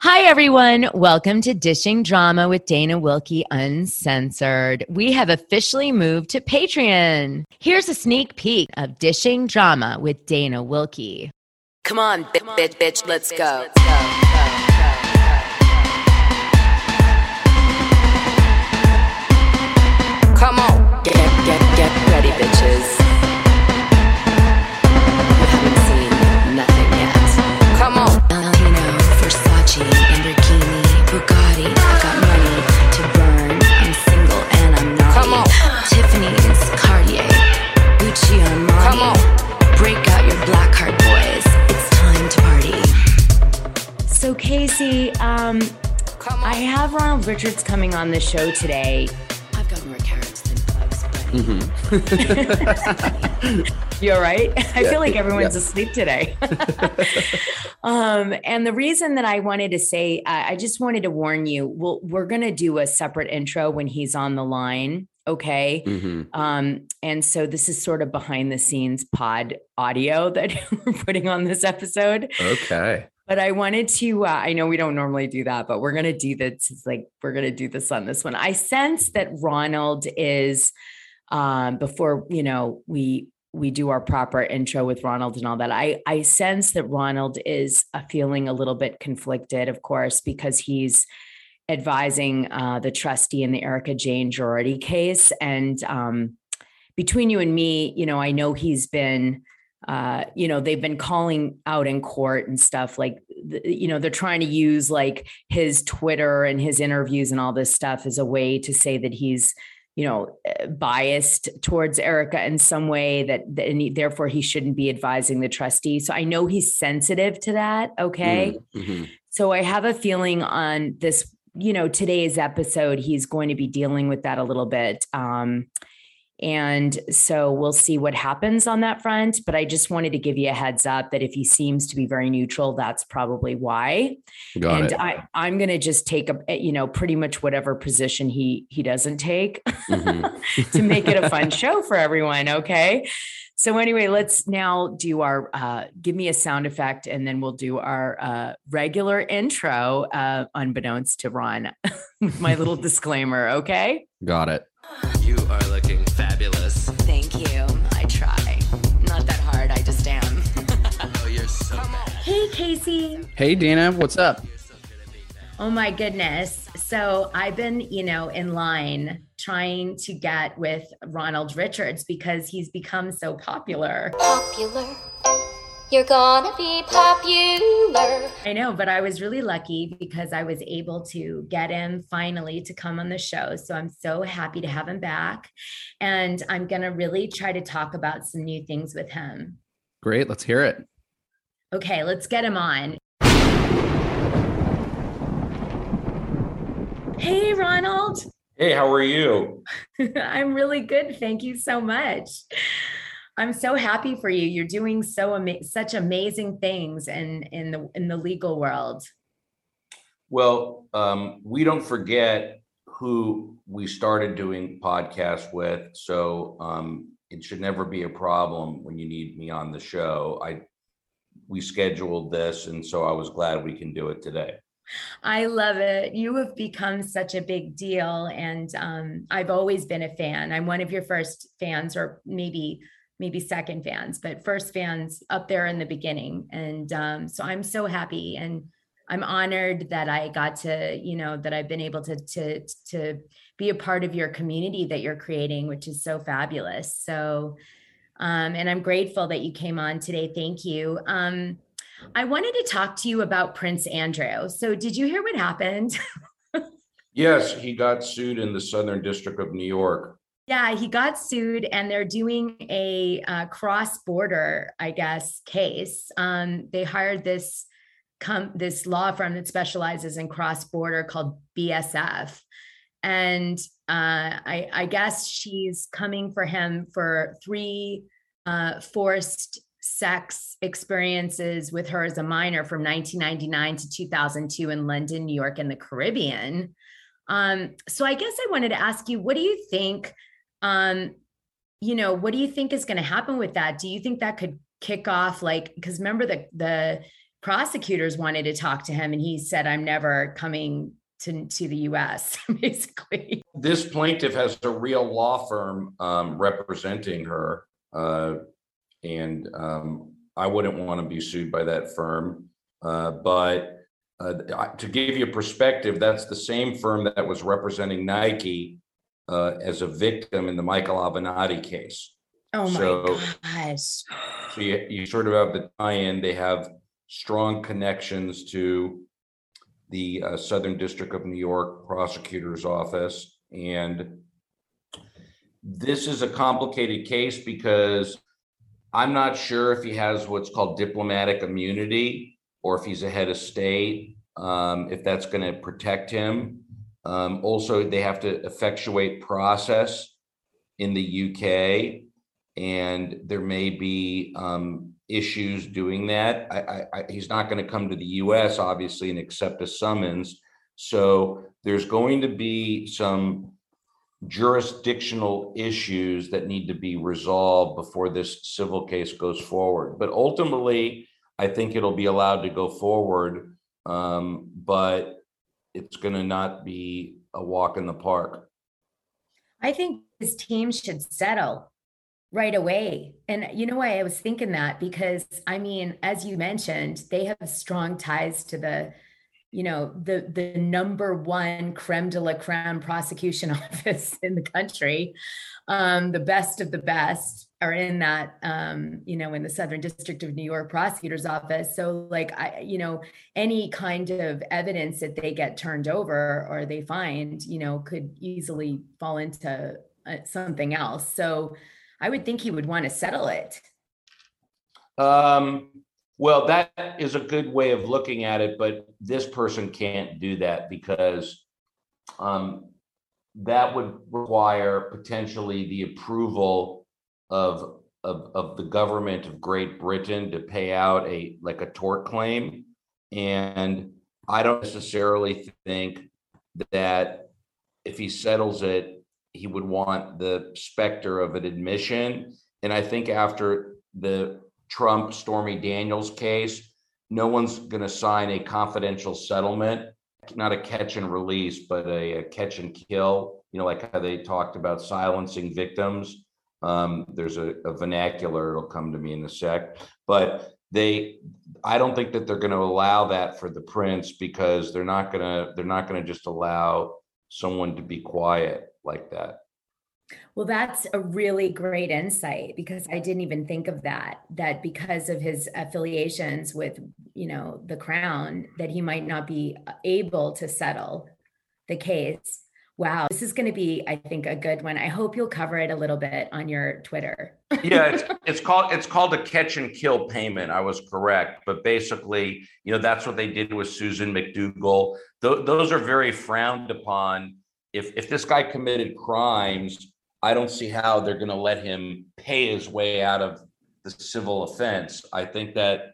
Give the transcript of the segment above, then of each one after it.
Hi, everyone. Welcome to Dishing Drama with Dana Wilkie Uncensored. We have officially moved to Patreon. Here's a sneak peek of Dishing Drama with Dana Wilkie. Come on, bitch, bitch, bitch, let's go. Come So, Casey, um, Come I have Ronald Richards coming on the show today. I've got more carrots than bugs, but You all right? I feel like everyone's yeah. asleep today. um, and the reason that I wanted to say, I I just wanted to warn you, we'll, we're going to do a separate intro when he's on the line. Okay. hmm Um, and so this is sort of behind the scenes pod audio that we're putting on this episode. Okay. But I wanted to, uh, I know we don't normally do that, but we're going to do this. Like, we're going to do this on this one. I sense that Ronald is, um, before, you know, we, we do our proper intro with Ronald and all that. I, I sense that Ronald is uh, feeling a little bit conflicted, of course, because he's advising uh, the trustee in the Erika Jayne Girardi case. And um, between you and me, you know, I know he's been, uh, you know, they've been calling out in court and stuff like, you know, they're trying to use like his Twitter and his interviews and all this stuff as a way to say that he's, you know, uh, biased towards Erika in some way that, that and he, therefore he shouldn't be advising the trustee. So I know he's sensitive to that. Okay. hmm So I have a feeling on this, you know, today's episode, he's going to be dealing with that a little bit. Um, and so we'll see what happens on that front. But I just wanted to give you a heads up that if he seems to be very neutral, that's probably why. Got and it. I, I'm going to just take a, you know, pretty much whatever position he he doesn't take Mhm. to make it a fun show for everyone. Okay. So anyway, let's now do our uh, give me a sound effect, and then we'll do our uh, regular intro, uh, unbeknownst to Ron, with my little disclaimer. Okay. Got it. You are looking Hey, Casey. Hey, Dana, what's up? Oh my goodness. So I've been, you know, in line trying to get with Ronald Richards because he's become so popular. popular. You're gonna be popular. I know, but I was really lucky because I was able to get him finally to come on the show. So I'm so happy to have him back. And I'm going to really try to talk about some new things with him. Great. Let's hear it. Okay, let's get him on. Hey, Ronald. Hey, how are you? I'm really good. Thank you so much. I'm so happy for you. You're doing so ama- such amazing things in in the in the legal world. Well, um, we don't forget who we started doing podcasts with, so um, it should never be a problem when you need me on the show. I we scheduled this, and so I was glad we can do it today. I love it. You have become such a big deal, and um, I've always been a fan. I'm one of your first fans, or maybe maybe second fans, but first fans up there in the beginning. And um, so I'm so happy, and I'm honored that I got to, you know, that I've been able to to to be a part of your community that you're creating, which is so fabulous. So, um, and I'm grateful that you came on today. Thank you. Um, I wanted to talk to you about Prince Andrew. So, did you hear what happened? Yes, he got sued in the Southern District of New York. yeah, he got sued, and they're doing a uh, cross-border, I guess, case. Um, they hired this com- this law firm that specializes in cross-border called BSF, and uh, I, I guess she's coming for him for three uh, forced sex experiences with her as a minor from 1999 to 2002 in London, New York, and the Caribbean. Um, so I guess I wanted to ask you, what do you think? Um, you know, what do you think is going to happen with that? Do you think that could kick off like because remember the the prosecutors wanted to talk to him and he said, I'm never coming to, to the US, basically. This plaintiff has a real law firm um, representing her. Uh, and um, I wouldn't want to be sued by that firm. Uh, but uh, to give you perspective, that's the same firm that was representing Nike uh, as a victim in the Michael Avenatti case. Oh So- my gosh. So you, you sort of have the tie-in, they have strong connections to the uh, Southern District of New York Prosecutor's Office. And this is a complicated case because I'm not sure if he has what's called diplomatic immunity or if he's a head of state, um, if that's going to protect him. Um, also, they have to effectuate process in the UK and there may be um, issues doing that. I, I, I, he's not going to come to the U.S. obviously and accept a summons. So there's going to be some jurisdictional issues that need to be resolved before this civil case goes forward. But ultimately, I think it'll be allowed to go forward. Um, but it's going to not be a walk in the park. I think his team should settle right away. And you know why I was thinking that? Because I mean, as you mentioned, they have strong ties to the, you know, the the number one creme de la creme prosecution office in the country. Um, the best of the best are in that um, you know, in the Southern District of New York prosecutor's office. So like I, you know, any kind of evidence that they get turned over or they find, you know, could easily fall into uh, something else. So I would think he would want to settle it. Um, well, that is a good way of looking at it, but this person can't do that because um, that would require potentially the approval of, of, of the government of Great Britain to pay out a, like a tort claim. And I don't necessarily think that if he settles it, he would want the specter of an admission. And I think after the Trump Stormy Daniels case, no one's going to sign a confidential settlement, not a catch and release, but a, a catch and kill. You know, like how they talked about silencing victims. Um, there's a, a vernacular, it'll come to me in a sec, but they, I don't think that they're going to allow that for the prince because they're not going to, they're not going to just allow someone to be quiet like that. Well, that's a really great insight because I didn't even think of that. That because of his affiliations with, you know, the crown, that he might not be uh, able to settle the case. Wow, this is going to be, I think, a good one. I hope you'll cover it a little bit on your Twitter. yeah, it's, it's called it's called a catch and kill payment. I was correct, but basically, you know, that's what they did with Susan McDougal. Th- those are very frowned upon. If if this guy committed crimes, I don't see how they're going to let him pay his way out of the civil offense. I think that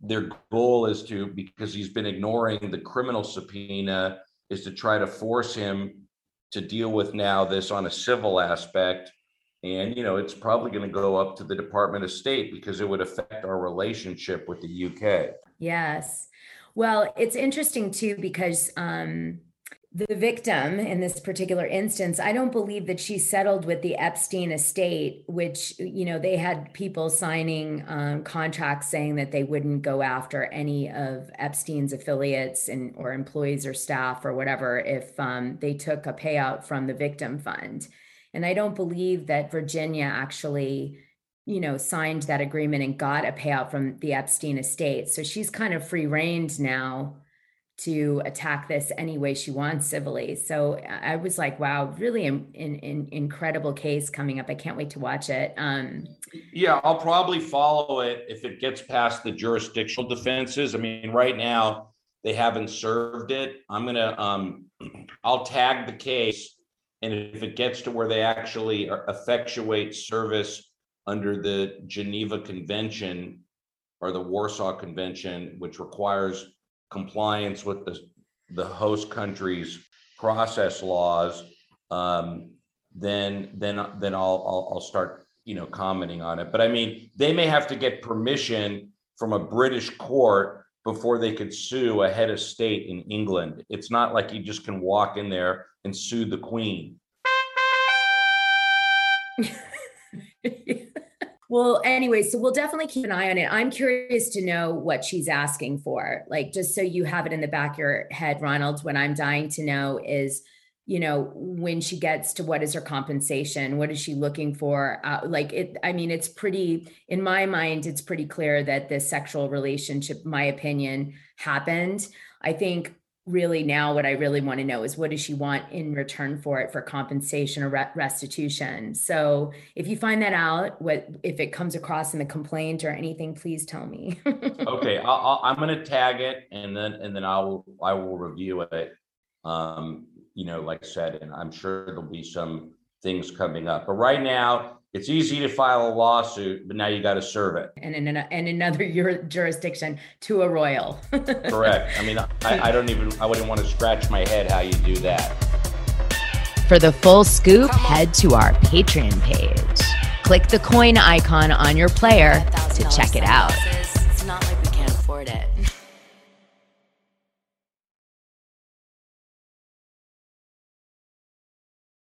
their goal is to because he's been ignoring the criminal subpoena is to try to force him to deal with now this on a civil aspect and, you know, it's probably going to go up to the Department of State because it would affect our relationship with the UK. Yes. Well, it's interesting too because um, the victim in this particular instance, I don't believe that she settled with the Epstein estate, which, you know, they had people signing um, contracts saying that they wouldn't go after any of Epstein's affiliates and or employees or staff or whatever if um, they took a payout from the victim fund. And I don't believe that Virginia actually, you know, signed that agreement and got a payout from the Epstein estate. So she's kind of free reined now to attack this any way she wants civilly. So I was like, wow, really an in, in, incredible case coming up. I can't wait to watch it. Um, yeah, I'll probably follow it if it gets past the jurisdictional defenses. I mean, right now they haven't served it. I'm gonna um, I'll tag the case and if it gets to where they actually effectuate service under the Geneva Convention or the Warsaw Convention, which requires compliance with the, the host country's process laws, um, then, then, then I'll, I'll, I'll start, you know, commenting on it. But I mean, they may have to get permission from a British court before they could sue a head of state in England. It's not like you just can walk in there and sue the queen. well, anyway, so we'll definitely keep an eye on it. I'm curious to know what she's asking for. Like, just so you have it in the back of your head, Ronald, what I'm dying to know is, you know, when she gets to what is her compensation? What is she looking for? Uh, like, it, I mean, it's pretty, in my mind, it's pretty clear that this sexual relationship, my opinion, happened. I think really now what I really want to know is what does she want in return for it for compensation or restitution. So if you find that out, what if it comes across in the complaint or anything, please tell me. Okay, i am going to tag it and then and then I will I will review it. Um, you know, like I said, and I'm sure there'll be some things coming up. But right now, it's easy to file a lawsuit, but now you got to serve it. And in, an, and another jurisdiction to a royal. Correct. I mean, I, I don't even, I wouldn't want to scratch my head how you do that. For the full scoop, head to our Patreon page. Click the coin icon on your player to check it out. It's not like we can't afford it.